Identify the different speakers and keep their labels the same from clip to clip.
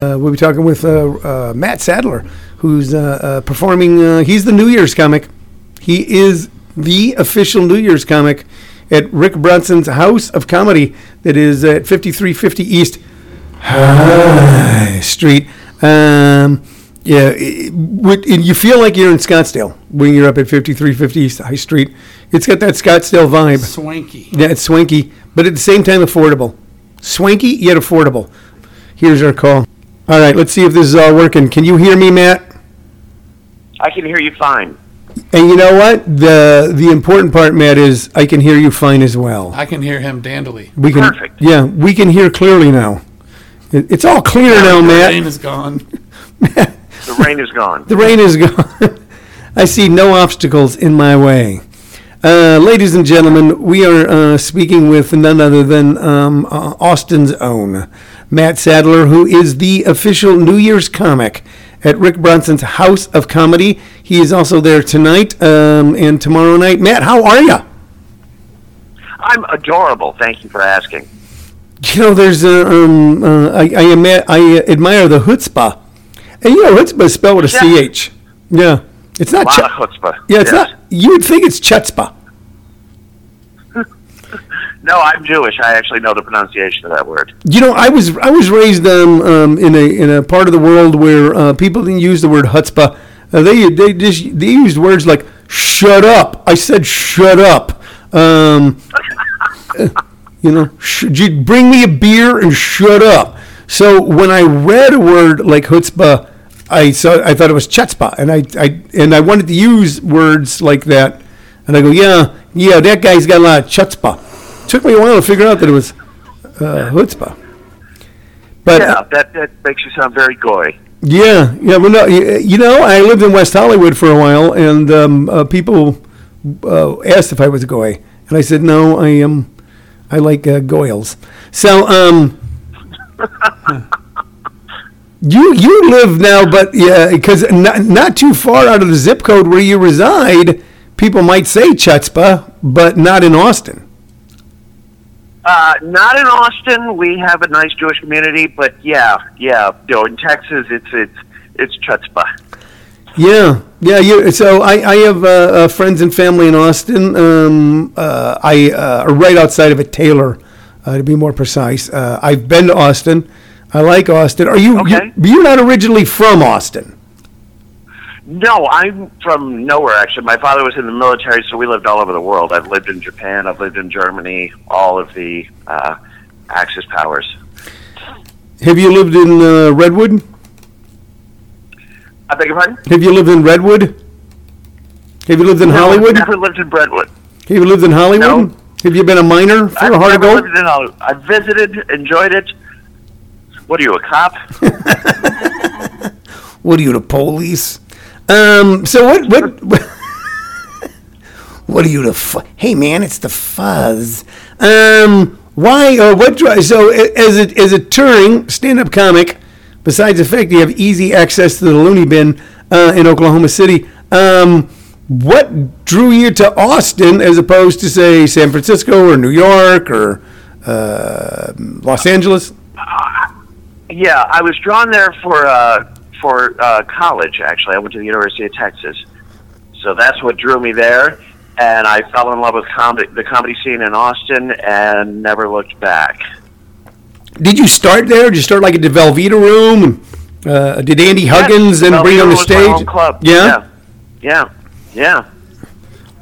Speaker 1: Uh, we'll be talking with uh, uh, Matt Sadler, who's uh, uh, performing. Uh, he's the New Year's comic. He is the official New Year's comic at Rick Bronson's House of Comedy that is at 5350 East High Street. Um, yeah, it, and you feel like you're in Scottsdale when you're up at 5350 East High Street. It's got that Scottsdale vibe.
Speaker 2: Swanky.
Speaker 1: Yeah, it's swanky, but at the same time affordable. Swanky yet affordable. Here's our call. All right, let's see if this is all working. Can you hear me, Matt?
Speaker 3: I can hear you fine.
Speaker 1: And you know what? The the important part, Matt, is I can hear you fine as well.
Speaker 2: I can hear him dandily.
Speaker 1: We can,
Speaker 3: Perfect.
Speaker 1: yeah, we can hear clearly now. It, it's all clear now,
Speaker 2: The
Speaker 1: Matt.
Speaker 2: rain is gone.
Speaker 3: The rain is gone.
Speaker 1: The rain is gone. I see no obstacles in my way. Uh, ladies and gentlemen, we are uh, speaking with none other than um, uh, Austin's own Matt Sadler, who is the official New Year's comic at Rick Bronson's House of Comedy. He is also there tonight um, and tomorrow night. Matt, how are you?
Speaker 3: I'm adorable. Thank you for asking.
Speaker 1: You know, there's a, um, uh, I, I, ama- I admire the chutzpah. And you know, chutzpah is spelled with a
Speaker 3: Yeah.
Speaker 1: CH. Yeah. It's
Speaker 3: A
Speaker 1: not
Speaker 3: lot
Speaker 1: chu-
Speaker 3: of chutzpah.
Speaker 1: Yeah, it's not. You would think it's chutzpah.
Speaker 3: No, I'm Jewish. I actually know the pronunciation of that word.
Speaker 1: You know, I was I was raised um, um, in a in a part of the world where uh, people didn't use the word chutzpah. Uh, they they just they used words like "shut up." I said "shut up." Um, you know, sh- bring me a beer and shut up. So when I read a word like chutzpah, I saw I thought it was chutzpah, and I, I and I wanted to use words like that, and I go, yeah, yeah, that guy's got a lot of chutzpah. Took me a while to figure out that it was uh, chutzpah. But
Speaker 3: yeah, that, that makes you sound very goy.
Speaker 1: yeah, yeah. Well, no, you, know, I lived in West Hollywood for a while, and um, uh, people uh, asked if I was a goy, and I said no. I am. I like uh, goyles. So, um, you you live now, but yeah, because not, not too far out of the zip code where you reside, people might say chutzpah, but not in Austin.
Speaker 3: Uh, not in Austin. We have a nice Jewish community, but yeah, yeah. You know, in Texas, it's it's it's chutzpah.
Speaker 1: Yeah, yeah. You, so I, I have uh, uh, friends and family in Austin. Um, uh, I uh, are right outside of a Taylor, uh, to be more precise. Uh, I've been to Austin. I like Austin. Are you?
Speaker 3: Okay.
Speaker 1: You, you're not originally from Austin.
Speaker 3: No, I'm from nowhere. Actually, my father was in the military, so we lived all over the world. I've lived in Japan. I've lived in Germany. All of the uh, Axis powers.
Speaker 1: Have you lived in uh, Redwood?
Speaker 3: I beg your pardon.
Speaker 1: Have you lived in Redwood? Have you lived in
Speaker 3: No,
Speaker 1: Hollywood?
Speaker 3: I've never lived in Brentwood.
Speaker 1: Have you lived in Hollywood?
Speaker 3: No.
Speaker 1: Have you been a miner for
Speaker 3: I've
Speaker 1: a
Speaker 3: never
Speaker 1: gold?
Speaker 3: lived in Hollywood. I've visited, enjoyed it. What are you, a cop?
Speaker 1: What are you, the police? Um. So what? What? what are you, the? Fu- hey, man, it's the fuzz. Um. Why or what? dri- So as a as a touring stand-up comic, besides the fact you have easy access to the loony bin uh, in Oklahoma City, um, what drew you to Austin as opposed to say San Francisco or New York or uh, Los Angeles?
Speaker 3: yeah, I was drawn there for uh, for uh, college. Actually, I went to the University of Texas, so that's what drew me there. And I fell in love with comedy, the comedy scene in Austin, and never looked back.
Speaker 1: Did you start there? Did you start like at the Velveeta Room? Uh, did Andy Huggins then
Speaker 3: Well,
Speaker 1: bring you on the
Speaker 3: was my home
Speaker 1: stage?
Speaker 3: club.
Speaker 1: Yeah?
Speaker 3: yeah, yeah.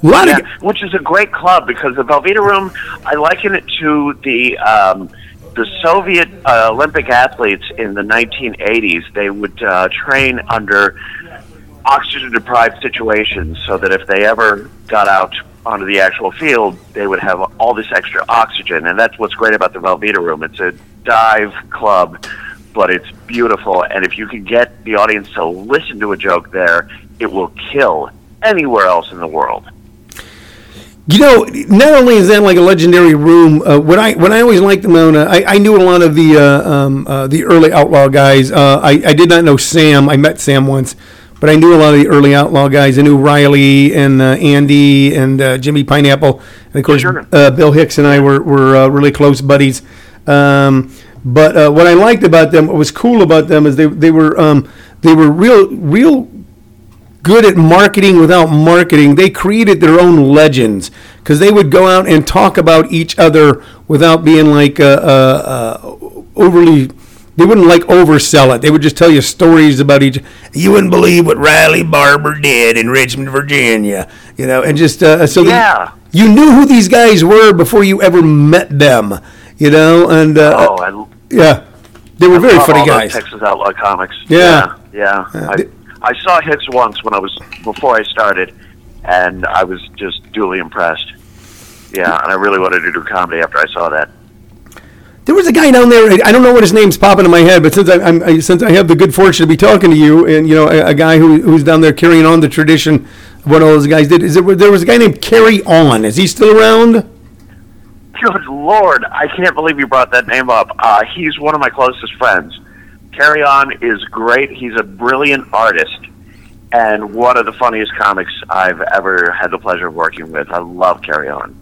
Speaker 3: Yeah,
Speaker 1: of
Speaker 3: which is a great club because the Velveeta Room, I liken it to the um, the Soviet uh, Olympic athletes in the 1980s. They would uh, train under oxygen deprived situations so that if they ever got out onto the actual field, they would have all this extra oxygen. And that's what's great about the Velveeta Room. It's a dive club, but it's beautiful. And if you can get the audience to listen to a joke there, it will kill anywhere else in the world.
Speaker 1: You know, not only is that like a legendary room, uh, what I what I always liked about uh, I, I knew a lot of the uh, um, uh, the early outlaw guys. Uh, I I did not know Sam. I met Sam once, but I knew a lot of the early outlaw guys. I knew Riley and uh, Andy and uh, Jimmy Pineapple, and of course
Speaker 3: Sure.
Speaker 1: uh, Bill Hicks and I were were uh, really close buddies. Um, But uh, what I liked about them, what was cool about them, is they they were um, they were real real good at marketing without marketing. They created their own legends because they would go out and talk about each other without being like uh, uh, uh, overly. They wouldn't like oversell it. They would just tell you stories about each. You wouldn't believe what Riley Barber did in Richmond, Virginia. You know, and just uh, so
Speaker 3: Yeah.
Speaker 1: you knew who these guys were before you ever met them. You know, and uh,
Speaker 3: Oh, I
Speaker 1: yeah, they were very funny guys.
Speaker 3: Texas Outlaw comics.
Speaker 1: Yeah.
Speaker 3: yeah.
Speaker 1: Yeah.
Speaker 3: I, I saw Hicks once when I was before I started, and I was just duly impressed. Yeah, and I really wanted to do comedy after I saw that.
Speaker 1: There was a guy down there. I don't know what his name's popping in my head, but since I, I'm I, since I have the good fortune to be talking to you, and you know, a, a guy who, who's down there carrying on the tradition of what all those guys did. Is there, there was a guy named Kerry Awn? Is he still around?
Speaker 3: Good Lord, I can't believe you brought that name up. Uh, he's one of my closest friends. Kerry Awn is great. He's a brilliant artist and one of the funniest comics I've ever had the pleasure of working with. I love Kerry Awn.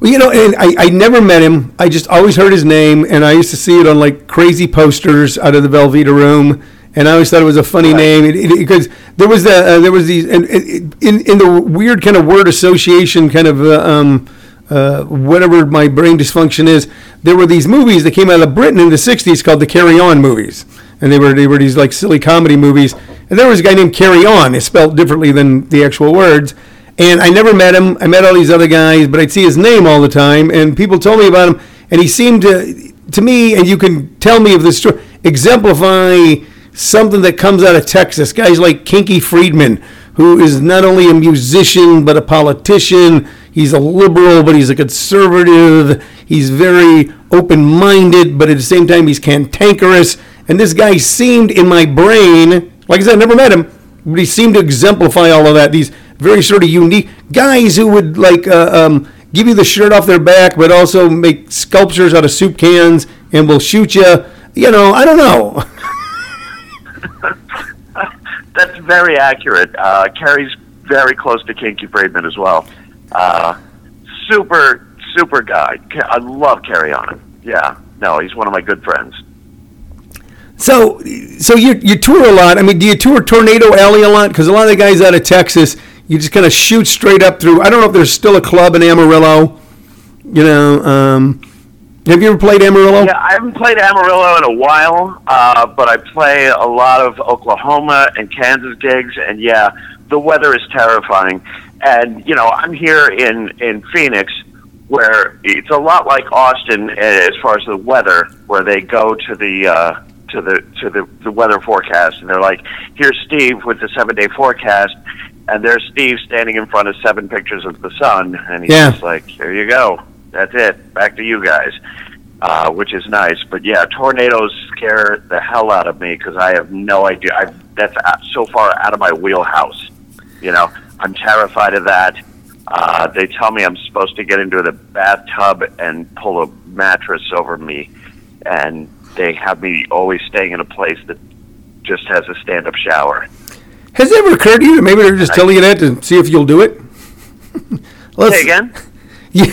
Speaker 1: Well, you know, and I, I never met him. I just always heard his name, and I used to see it on like crazy posters out of the Velveeta room. And I always thought it was a funny
Speaker 3: Right.
Speaker 1: name it, it, because there was the uh, there was these in in the weird kind of word association kind of uh, um, uh, whatever my brain dysfunction is. There were these movies that came out of Britain in the '60s called the Carry On movies, and they were they were these like silly comedy movies. And there was a guy named Kerry Awn. It's spelled differently than the actual words. And I never met him. I met all these other guys, but I'd see his name all the time, and people told me about him. And he seemed to, to me, and you can tell me of this story, exemplify something that comes out of Texas. Guys like Kinky Friedman, who is not only a musician but a politician. He's a liberal, but he's a conservative. He's very open-minded, but at the same time, he's cantankerous. And this guy seemed in my brain, like I said, I never met him, but he seemed to exemplify all of that. These very sort of unique guys who would like uh, um, give you the shirt off their back, but also make sculptures out of soup cans and will shoot you. You know, I don't know.
Speaker 3: That's very accurate. Uh, Kerry's very close to Kinky Friedman as well. Uh, super, super guy. I love Kerry Awn. Yeah. No, he's one of my good friends.
Speaker 1: So, so you you tour a lot. I mean, do you tour Tornado Alley a lot? Because a lot of the guys out of Texas, you just kind of shoot straight up through. I don't know if there's still a club in Amarillo. You know, um, have you ever played Amarillo?
Speaker 3: Yeah, I haven't played Amarillo in a while, uh, but I play a lot of Oklahoma and Kansas gigs, and yeah, the weather is terrifying. And you know, I'm here in in Phoenix, where it's a lot like Austin as far as the weather, where they go to the uh, to the to the, the weather forecast, and they're like, "Here's Steve with the seven day forecast." And there's Steve standing in front of seven pictures of the sun, and he's
Speaker 1: Yeah.
Speaker 3: just like, "There you go, that's it, back to you guys." uh, which is nice. But yeah, tornadoes scare the hell out of me because I have no idea. I've, that's out- so far out of my wheelhouse. You know, I'm terrified of that. Uh, they tell me I'm supposed to get into the bathtub and pull a mattress over me, and they have me always staying in a place that just has a stand-up shower.
Speaker 1: Has it ever occurred to you that maybe they're just telling you that to see if you'll do it? Let's,
Speaker 3: Say again?
Speaker 1: Yeah.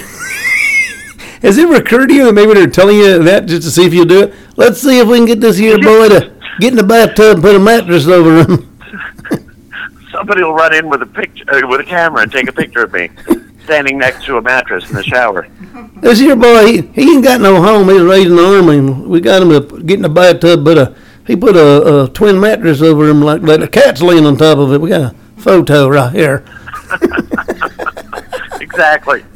Speaker 1: Has it ever occurred to you that maybe they're telling you that just to see if you'll do it? Let's see if we can get this here boy to get in the bathtub and put a mattress over him.
Speaker 3: Somebody will run in with a picture uh, with a camera and take a picture of me standing next to a mattress in the shower.
Speaker 1: This here boy, he, he ain't got no home. He's raising the army, and we got him to get in the bathtub, but uh, he put a, a twin mattress over him like that. The cat's laying on top of it. We got a photo right here.
Speaker 3: Exactly.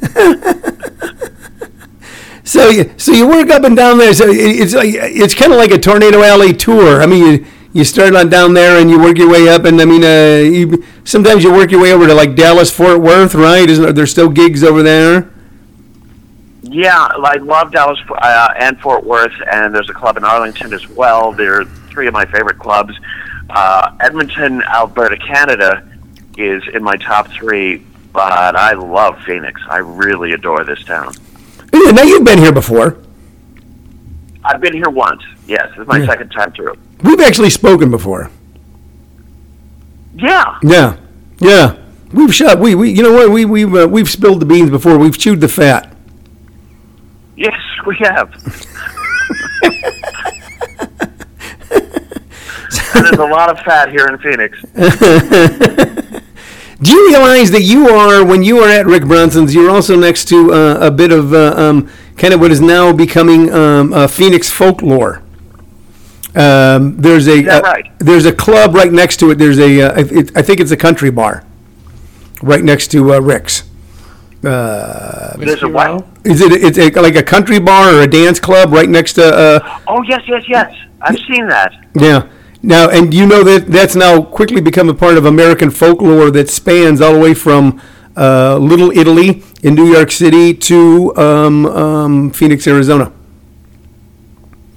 Speaker 1: So you so you work up and down there. So it- it's like it's kind of like a tornado alley tour. I mean, you you start on down there and you work your way up, and I mean, uh, you, sometimes you work your way over to like Dallas, Fort Worth, right? Isn't there still gigs over there?
Speaker 3: Yeah, I love Dallas uh, and Fort Worth, and there's a club in Arlington as well. They're three of my favorite clubs. Uh, Edmonton, Alberta, Canada is in my top three, but I love Phoenix. I really adore this town.
Speaker 1: Yeah, now you've been here before.
Speaker 3: I've been here once. Yes, this is my
Speaker 1: Yeah.
Speaker 3: second time through.
Speaker 1: We've actually spoken before.
Speaker 3: Yeah,
Speaker 1: Yeah, yeah. We've shot. We we you know what we we've uh, we've spilled the beans before. We've chewed the fat.
Speaker 3: yes, we have. and there's a lot of fat here in Phoenix.
Speaker 1: Do you realize that you are, when you are at Rick Bronson's, you're also next to uh, a bit of uh, um, kind of what is now becoming um, uh, Phoenix folklore? Um, there's a uh,
Speaker 3: right?
Speaker 1: there's a club right next to it. There's a uh, it, I think it's a country bar, right next to uh, Rick's.
Speaker 3: There's a what?
Speaker 1: Is it it's a, like a country bar or a dance club right next to? Uh,
Speaker 3: Oh yes, yes, yes. I've seen that.
Speaker 1: yeah. Now, and you know that that's now quickly become a part of American folklore that spans all the way from uh, Little Italy in New York City to um, um, Phoenix, Arizona.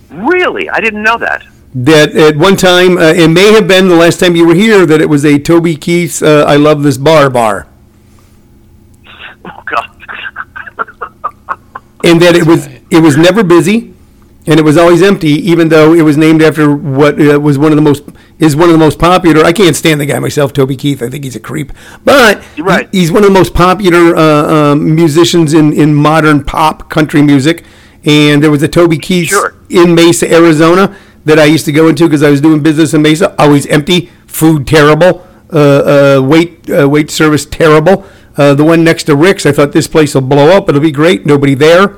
Speaker 3: Really, I didn't know that.
Speaker 1: That at one time, uh, it may have been the last time you were here, that it was a Toby Keith's uh, "I Love This Bar" bar,
Speaker 3: Oh God.
Speaker 1: and that it was it was never busy, and it was always empty, even though it was named after what uh, was one of the most is one of the most popular. I can't stand the guy myself, Toby Keith. I think he's a creep, but
Speaker 3: right.
Speaker 1: he- he's one of the most popular uh, um, musicians in in modern pop country music. And there was a Toby Keith
Speaker 3: Sure.
Speaker 1: in Mesa, Arizona, that I used to go into because I was doing business in Mesa. Always empty, food terrible, uh, uh, wait uh, wait service terrible. Uh, the one next to Rick's, I thought this place will blow up. It'll be great. Nobody there.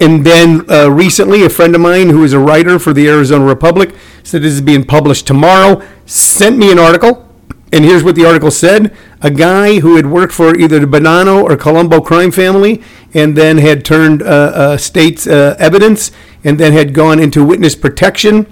Speaker 1: And then uh, recently, a friend of mine who is a writer for the Arizona Republic said this is being published tomorrow. Sent me an article, and here's what the article said: A guy who had worked for either the Bonanno or Colombo crime family, and then had turned uh, uh, state's uh, evidence, and then had gone into witness protection.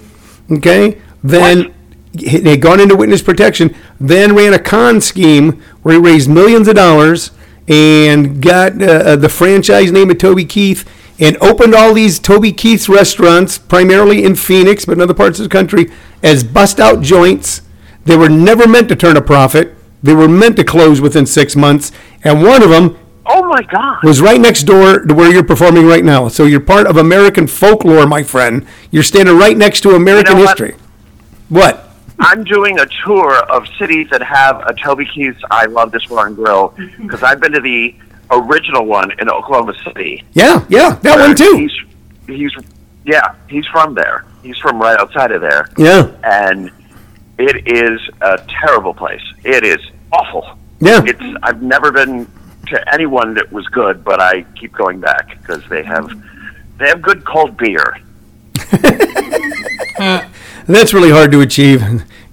Speaker 1: Okay, then he had gone into witness protection, then ran a con scheme where he raised millions of dollars and got uh, uh, the franchise name of Toby Keith and opened all these Toby Keith's restaurants, primarily in Phoenix, but in other parts of the country, as bust out joints. They were never meant to turn a profit. They were meant to close within six months. And one of them
Speaker 3: Oh my God.
Speaker 1: was right next door to where you're performing right now. So you're part of American folklore, my friend. You're standing right next to American
Speaker 3: what?
Speaker 1: history. What?
Speaker 3: I'm doing a tour of cities that have a Toby Keith's I Love This Bar and Grill because I've been to the original one in Oklahoma City.
Speaker 1: Yeah, yeah, that one too.
Speaker 3: He's, he's, yeah, he's from there. He's from right outside of there.
Speaker 1: Yeah,
Speaker 3: and it is a terrible place. It is awful.
Speaker 1: yeah.
Speaker 3: It's I've never been to anyone that was good, but I keep going back because they have they have good cold beer.
Speaker 1: That's really hard to achieve.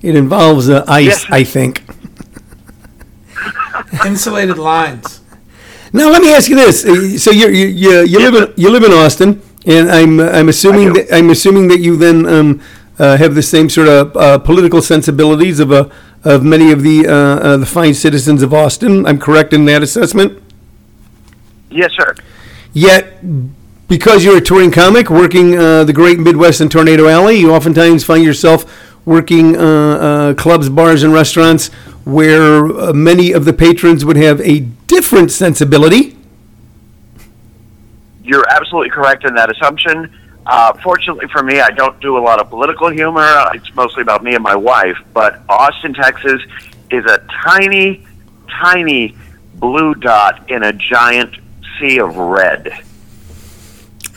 Speaker 1: It involves uh, ice,
Speaker 3: Yes.
Speaker 1: I think.
Speaker 2: Insulated lines.
Speaker 1: Now let me ask you this: so you you you, you live in you live in Austin, and I'm I'm assuming that I'm assuming that you then um, uh, have the same sort of uh, political sensibilities of a of many of the uh, uh, the fine citizens of Austin. I'm correct in that assessment.
Speaker 3: Yes, sir.
Speaker 1: Yet, because you're a touring comic working uh, the Great Midwest and Tornado Alley, you oftentimes find yourself working uh, uh, clubs, bars, and restaurants where uh, many of the patrons would have a different sensibility.
Speaker 3: You're absolutely correct in that assumption. Uh, fortunately for me, I don't do a lot of political humor. It's mostly about me and my wife. But Austin, Texas, is a tiny, tiny blue dot in a giant sea of red.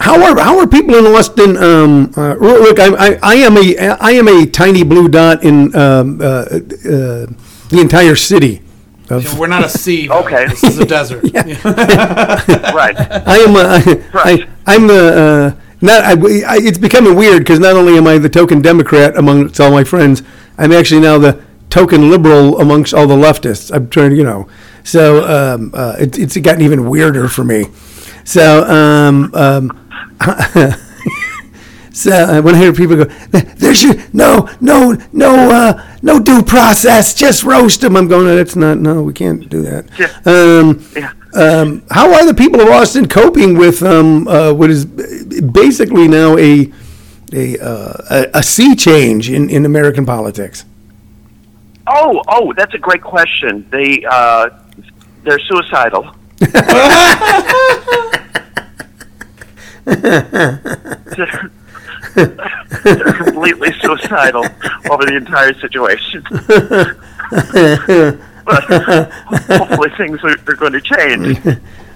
Speaker 1: How are how are people in Austin? Um, uh, look, I, I, I am a I am a tiny blue dot in um, uh, uh, the entire city. Of,
Speaker 2: We're not a sea. though.
Speaker 3: Okay.
Speaker 2: This is a desert.
Speaker 3: Right.
Speaker 1: I am. Uh,
Speaker 3: Right.
Speaker 1: I, I'm the. Uh, not. I, I, it's becoming weird because not only am I the token Democrat amongst all my friends, I'm actually now the token liberal amongst all the leftists. I'm trying to, you know. So um, uh, it, it's gotten even weirder for me. So um, um, so uh, when I hear people go, "There's your no, no, no, uh, no due process, just roast them," I'm going, "No, "That's not. No, we can't do that."
Speaker 3: Yeah.
Speaker 1: Um,
Speaker 3: Yeah.
Speaker 1: um, how are the people of Austin coping with um, uh, what is basically now a a, uh, a, a sea change in, in American politics?
Speaker 3: Oh, oh, that's a great question. They uh, they're suicidal. they're, they're completely suicidal over the entire situation. but hopefully things are, are going to change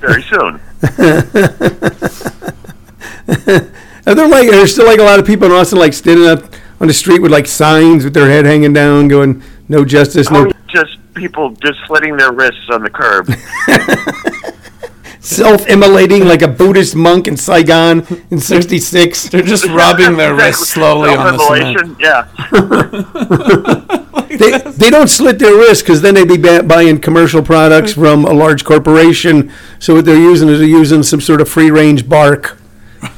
Speaker 3: very soon.
Speaker 1: Are there like there's still like a lot of people in Austin like standing up on the street with like signs with their head hanging down, going "No justice, no
Speaker 3: Oh, just people just slitting their wrists on the curb.
Speaker 1: Self-immolating like a Buddhist monk in Saigon in '66."
Speaker 2: They're just rubbing their wrists slowly on the cement.
Speaker 3: Self-immolation, Yeah.
Speaker 1: They, they don't slit their wrists because then they'd be ba- buying commercial products from a large corporation. So what they're using is they're using some sort of free-range bark.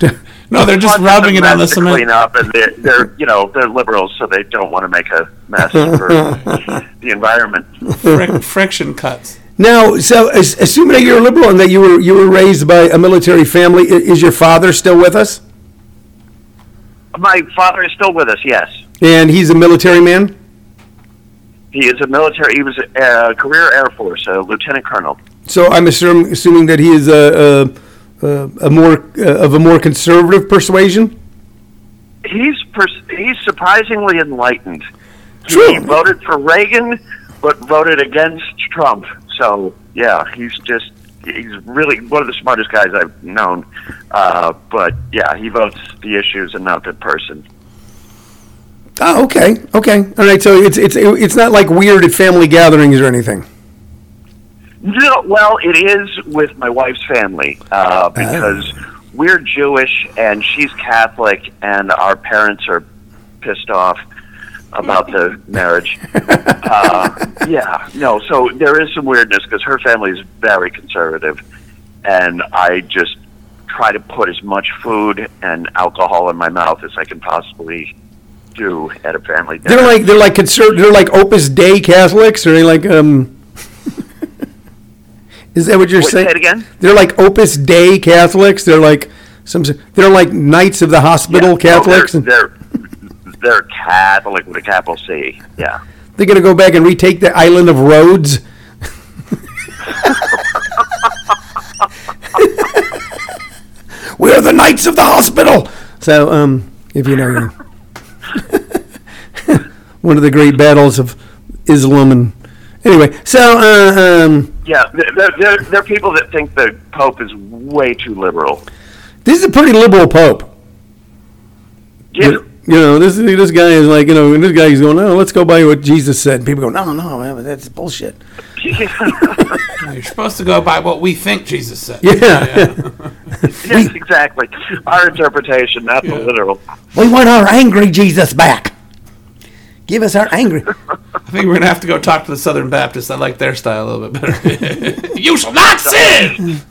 Speaker 2: No, they're just
Speaker 3: Bunch
Speaker 2: rubbing it on the cement.
Speaker 3: Clean up, and they're, they're you know they're liberals, so they don't want to make a mess for the environment.
Speaker 2: Fric- friction cuts.
Speaker 1: Now, so as, assuming that you're a liberal and that you were you were raised by a military family, is your father still with us?
Speaker 3: My father is still with us. Yes,
Speaker 1: And he's a military man.
Speaker 3: he is a military. He was a uh, career Air Force, a lieutenant colonel.
Speaker 1: So I'm assuming assuming that he is a a, a, a more uh, of a more conservative persuasion.
Speaker 3: He's pers- he's surprisingly enlightened.
Speaker 1: True.
Speaker 3: He voted for Reagan, but voted against Trump. So yeah, he's just he's really one of the smartest guys I've known. Uh, but yeah, he votes the issues and not the person.
Speaker 1: Oh, okay, okay, all right. So it's it's it's not like weird at family gatherings or anything.
Speaker 3: No, well, it is with my wife's family uh, because we're Jewish and she's Catholic, and our parents are pissed off about the marriage. uh, yeah, no, so there is some weirdness because her family is very conservative, and I just try to put as much food and alcohol in my mouth as I can possibly do at a family dinner.
Speaker 1: They're like they're like conser- They're like Opus Dei Catholics, or they like um. Is that what you're
Speaker 3: Wait,
Speaker 1: saying?
Speaker 3: say it again?
Speaker 1: They're like Opus Dei Catholics. They're like some. They're like Knights of the Hospital
Speaker 3: Yeah, no,
Speaker 1: Catholics.
Speaker 3: they're, they're they're Catholic with a capital C. Yeah.
Speaker 1: they're gonna go back and retake the island of Rhodes. We're the Knights of the Hospital. So, um, if you know, you know. one of the great battles of Islam and anyway. So, uh, um,
Speaker 3: Yeah, there are they're, they're people that think the Pope is way too liberal.
Speaker 1: this is a pretty liberal pope.
Speaker 3: Yeah,
Speaker 1: You know, this this guy is like, you know, this guy is going, oh, let's go by what Jesus said. And people go, no, no, man, that's bullshit.
Speaker 2: You're supposed to go by what we think Jesus said.
Speaker 1: Yeah.
Speaker 3: yes, exactly. Our interpretation, not the literal.
Speaker 1: we want our angry Jesus back. Give us our angry.
Speaker 2: I think we're gonna have to go talk to the Southern Baptists. I like their style a little bit better. you shall not sin.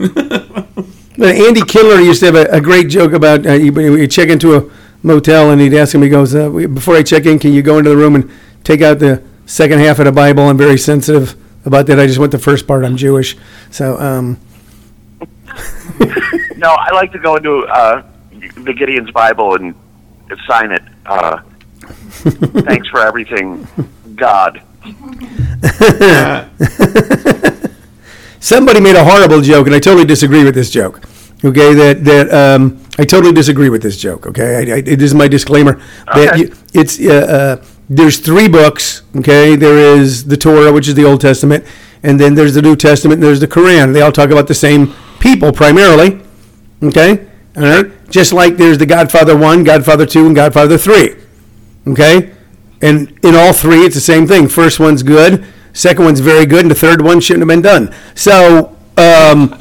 Speaker 1: But Andy Killer used to have a, a great joke about uh, you, you check into a motel and he'd ask him, he goes, uh, before I check in, can you go into the room and take out the second half of the Bible? I'm very sensitive about that. I just want the first part. I'm Jewish. So, um,
Speaker 3: No, I like to go into uh, the Gideon's Bible and sign it. Uh, thanks for everything, God.
Speaker 1: somebody made a horrible joke, and I totally disagree with this joke. Okay, that that um, I totally disagree with this joke. Okay, I, I, it is my disclaimer that
Speaker 3: Okay.
Speaker 1: you, it's uh, uh, there's three books. Okay, there is the Torah, which is the Old Testament, and then there's the New Testament, and there's the Quran. They all talk about the same people primarily. Okay, all right, just like there's the Godfather one, Godfather two, and Godfather three. Okay, and in all three, it's the same thing. First one's good, second one's very good, and the third one shouldn't have been done. So, um,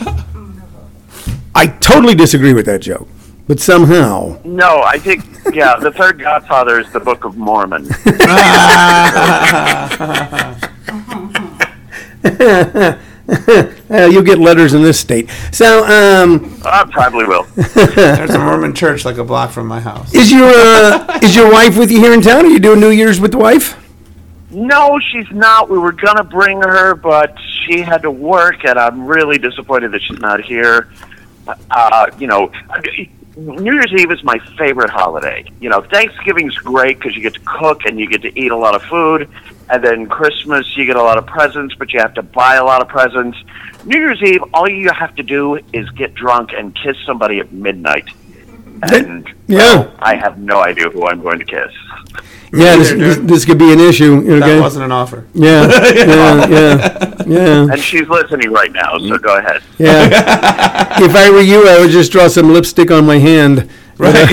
Speaker 1: I totally disagree with that joke, but somehow,
Speaker 3: No, I think, yeah, the third Godfather is the Book of Mormon.
Speaker 1: uh, you'll get letters in this state. So, um,
Speaker 3: I probably will.
Speaker 2: There's a Mormon church like a block from my house.
Speaker 1: is your uh, is your wife with you here in town? Are you doing New Year's with the wife?
Speaker 3: No, she's not. We were gonna bring her, but she had to work, and I'm really disappointed that she's not here. Uh, you know, New Year's Eve is my favorite holiday. You know, Thanksgiving's great because you get to cook and you get to eat a lot of food, and then Christmas you get a lot of presents, but you have to buy a lot of presents. New Year's Eve, all you have to do is get drunk and kiss somebody at midnight. And
Speaker 1: Yeah.
Speaker 3: well, I have no idea who I'm going to kiss.
Speaker 1: Yeah, this, this, this could be an issue.
Speaker 2: That wasn't an offer.
Speaker 1: Yeah, yeah, yeah. Yeah.
Speaker 3: And she's listening right now, so go ahead.
Speaker 1: Yeah. if I were you, I would just draw some lipstick on my hand.
Speaker 2: Right.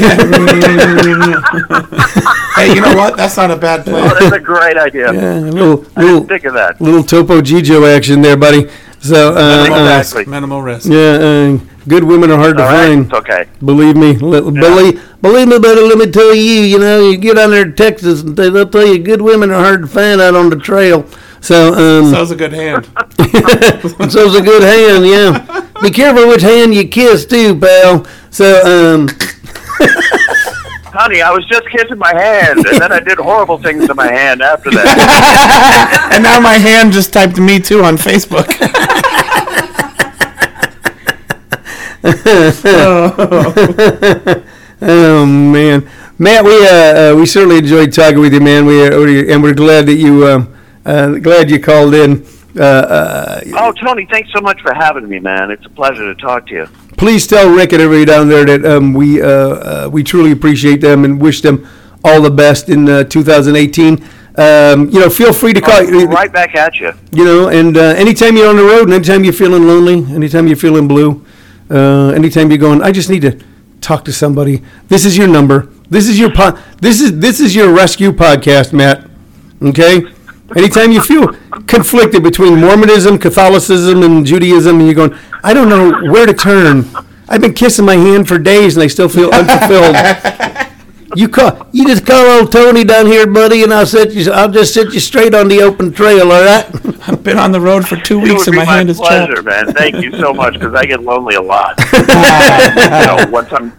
Speaker 2: hey, you know what? That's not a bad
Speaker 3: Oh,
Speaker 2: plan.
Speaker 3: that's a great idea.
Speaker 1: Yeah, a little
Speaker 3: I
Speaker 1: little
Speaker 3: didn't think of that.
Speaker 1: little Topo Gigio action there, buddy. So, uh,
Speaker 2: Minimal
Speaker 1: uh,
Speaker 2: risk. Minimal risk.
Speaker 1: yeah, uh, good women are hard to
Speaker 3: All right,
Speaker 1: find.
Speaker 3: it's okay.
Speaker 1: Believe me, li- believe, believe me, buddy. Let me tell you. You know, you get on there to Texas, and they, they'll tell you good women are hard to find out on the trail. So, um,
Speaker 2: That was a good hand.
Speaker 1: so's a good hand. Yeah, be careful which hand you kiss too, pal. So, um,
Speaker 3: Honey, I was just kissing my hand, and then I did horrible things to my hand after that.
Speaker 2: and now my hand just typed me too on Facebook.
Speaker 1: Oh man, Matt, we uh, uh, we certainly enjoyed talking with you, man. We uh, and we're glad that you um, uh, glad you called in. Uh, uh,
Speaker 3: oh, Tony, thanks so much for having me, man. It's a pleasure to talk to you.
Speaker 1: please tell Rick and everybody down there that um, we uh, uh, we truly appreciate them and wish them all the best in uh, 2018. Um, you know, feel free to call.
Speaker 3: Right back at you.
Speaker 1: You know, and uh, anytime you're on the road, and anytime you're feeling lonely, anytime you're feeling blue, uh, anytime you're going, I just need to talk to somebody. This is your number. This is your po- This is this is your rescue podcast, Matt. Okay. Anytime you feel conflicted between Mormonism, Catholicism, and Judaism, and you're going, I don't know where to turn. I've been kissing my hand for days, and I still feel unfulfilled. You call, you just call old Tony down here, buddy, and I'll set you. I'll just set you straight on the open trail. All right.
Speaker 2: I've been on the road for two weeks and my
Speaker 3: my
Speaker 2: hand is chapped.
Speaker 3: pleasure, man. Thank you so much because I get lonely a lot. you know, once I'm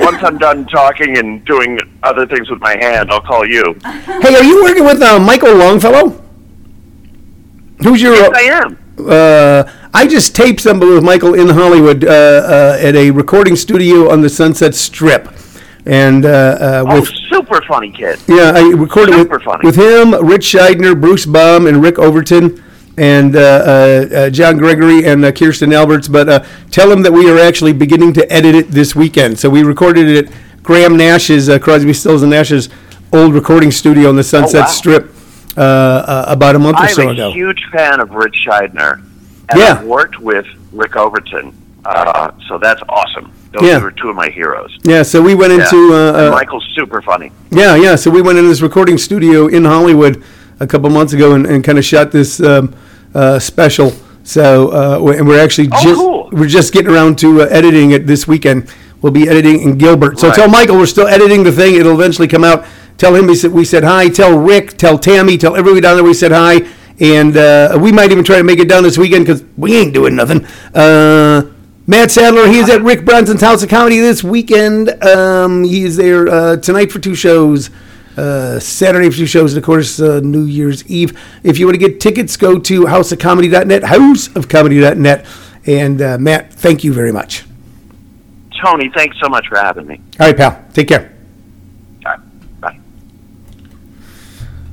Speaker 3: once I'm done talking and doing other things with my hand, I'll call you.
Speaker 1: Hey, are you working with uh, Michael Longfellow? Who's your?
Speaker 3: Yes, I am.
Speaker 1: Uh, I just taped something with Michael in Hollywood uh, uh, at a recording studio on the Sunset Strip, and uh, uh,
Speaker 3: Oh, super funny kid.
Speaker 1: yeah, I recorded
Speaker 3: super
Speaker 1: with,
Speaker 3: funny.
Speaker 1: with him, Rich Shydner, Bruce Baum, and Rick Overton. And uh, uh, uh, John Gregory and uh, Kirsten Alberts, but uh, tell them that we are actually beginning to edit it this weekend. So we recorded it at Graham Nash's, uh, Crosby, Stills and Nash's old recording studio on the Sunset
Speaker 3: Oh, wow.
Speaker 1: Strip uh, uh, about a month or
Speaker 3: I'm
Speaker 1: so
Speaker 3: a huge fan of Rich Shydner, and
Speaker 1: Yeah.
Speaker 3: I've worked with Rick Overton, uh, so that's awesome. Those
Speaker 1: Yeah.
Speaker 3: are two of my heroes.
Speaker 1: Yeah, so we went
Speaker 3: Yeah.
Speaker 1: into uh, uh,
Speaker 3: Michael's super funny.
Speaker 1: Yeah, yeah. So we went into this recording studio in Hollywood a couple months ago and, and kind of shot this um, uh, special. So uh, we're actually
Speaker 3: Oh,
Speaker 1: just
Speaker 3: cool.
Speaker 1: we're just getting around to uh, editing it this weekend. We'll be editing in Gilbert. So
Speaker 3: Right.
Speaker 1: tell Michael we're still editing the thing. It'll eventually come out. Tell him we said we said hi. Tell Rick. Tell Tammy. Tell everybody down there we said hi. And uh, we might even try to make it down this weekend because we ain't doing nothing. Matt Sadler, he is at Rick Bronson's House of Comedy this weekend. Um, he is there uh, tonight for two shows, uh, Saturday for two shows, and of course, uh, New Year's Eve. If you want to get tickets, go to houseofcomedy.net, houseofcomedy.net. And uh, Matt, thank you very much.
Speaker 3: Tony, thanks so much for having me.
Speaker 1: All right, pal. Take care.
Speaker 3: All right, bye.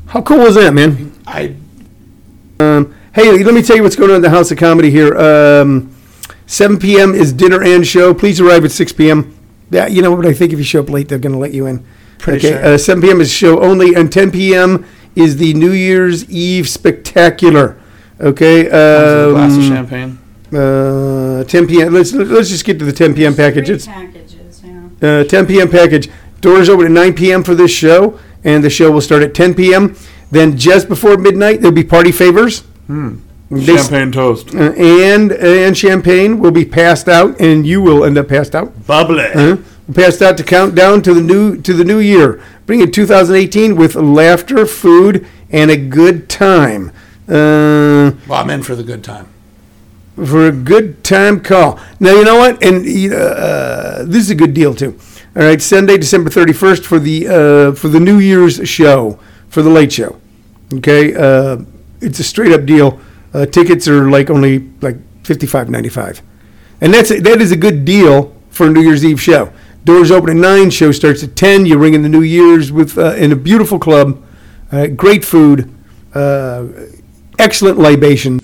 Speaker 1: How cool was that, man?
Speaker 2: I
Speaker 1: Um, hey, let me tell you what's going on at the House of Comedy here. Um, 7 p.m. is dinner and show. Please arrive at 6 p.m. Yeah, you know what I think if you show up late, they're going to let you in.
Speaker 2: Pretty
Speaker 1: okay,
Speaker 2: sure.
Speaker 1: uh, 7 p.m. is show only, and 10 p.m. is the New Year's Eve spectacular. Okay,
Speaker 2: a glass of
Speaker 1: um,
Speaker 2: champagne.
Speaker 1: uh, 10 p.m. Let's let's just get to the 10 p.m. package. It's
Speaker 4: packages, yeah.
Speaker 1: uh, 10 p.m. package. Doors open at 9 p.m. for this show, and the show will start at 10 p.m. Then just before midnight, there'll be party favors.
Speaker 2: Champagne toast.
Speaker 1: uh, and and champagne will be passed out, and you will end up passed out.
Speaker 2: Bubbly.
Speaker 1: Uh, passed out to count down to the new to the new year, bringing 2018 with laughter, food, and a good time. Uh,
Speaker 2: Well, I'm in for the good time.
Speaker 1: for a good time call. Now you know what, and uh, this is a good deal too. All right, Sunday, December 31st for the uh, for the New Year's show for the Late Show. Okay, uh, it's a straight up deal. Uh, tickets are like only like 55.95, and that's a, that is a good deal for a New Year's Eve show. Doors open at nine. Show starts at ten. You ring in the New Year's with uh, in a beautiful club, uh, great food, uh, excellent libation.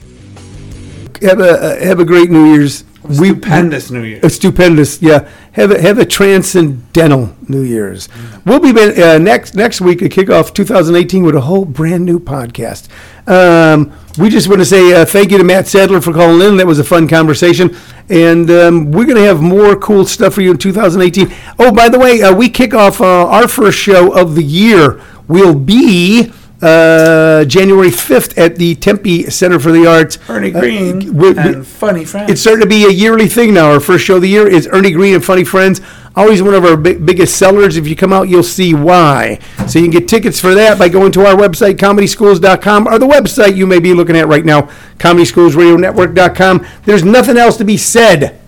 Speaker 1: Have a uh, have a great New Year's. We-
Speaker 2: Stupendous New Year.
Speaker 1: a stupendous, yeah. Have a have a transcendental New Year's. We'll be uh, next next week to kick off 2018 with a whole brand new podcast. Um, we just want to say uh, thank you to Matt Sadler for calling in. That was a fun conversation. And um, we're going to have more cool stuff for you in 2018. Oh, by the way, uh, we kick off uh, our first show of the year. We'll be uh, January 5th at the Tempe Center for the Arts.
Speaker 2: Ernie
Speaker 1: Uh,
Speaker 2: Green
Speaker 1: we- we-
Speaker 2: and Funny Friends.
Speaker 1: it's starting to be a yearly thing now. Our first show of the year is Ernie Green and Funny Friends. Always one of our big, biggest sellers. If you come out, you'll see why. So you can get tickets for that by going to our website, comedyschools.com, or the website you may be looking at right now, comedyschoolsradionetwork.com. There's nothing else to be said.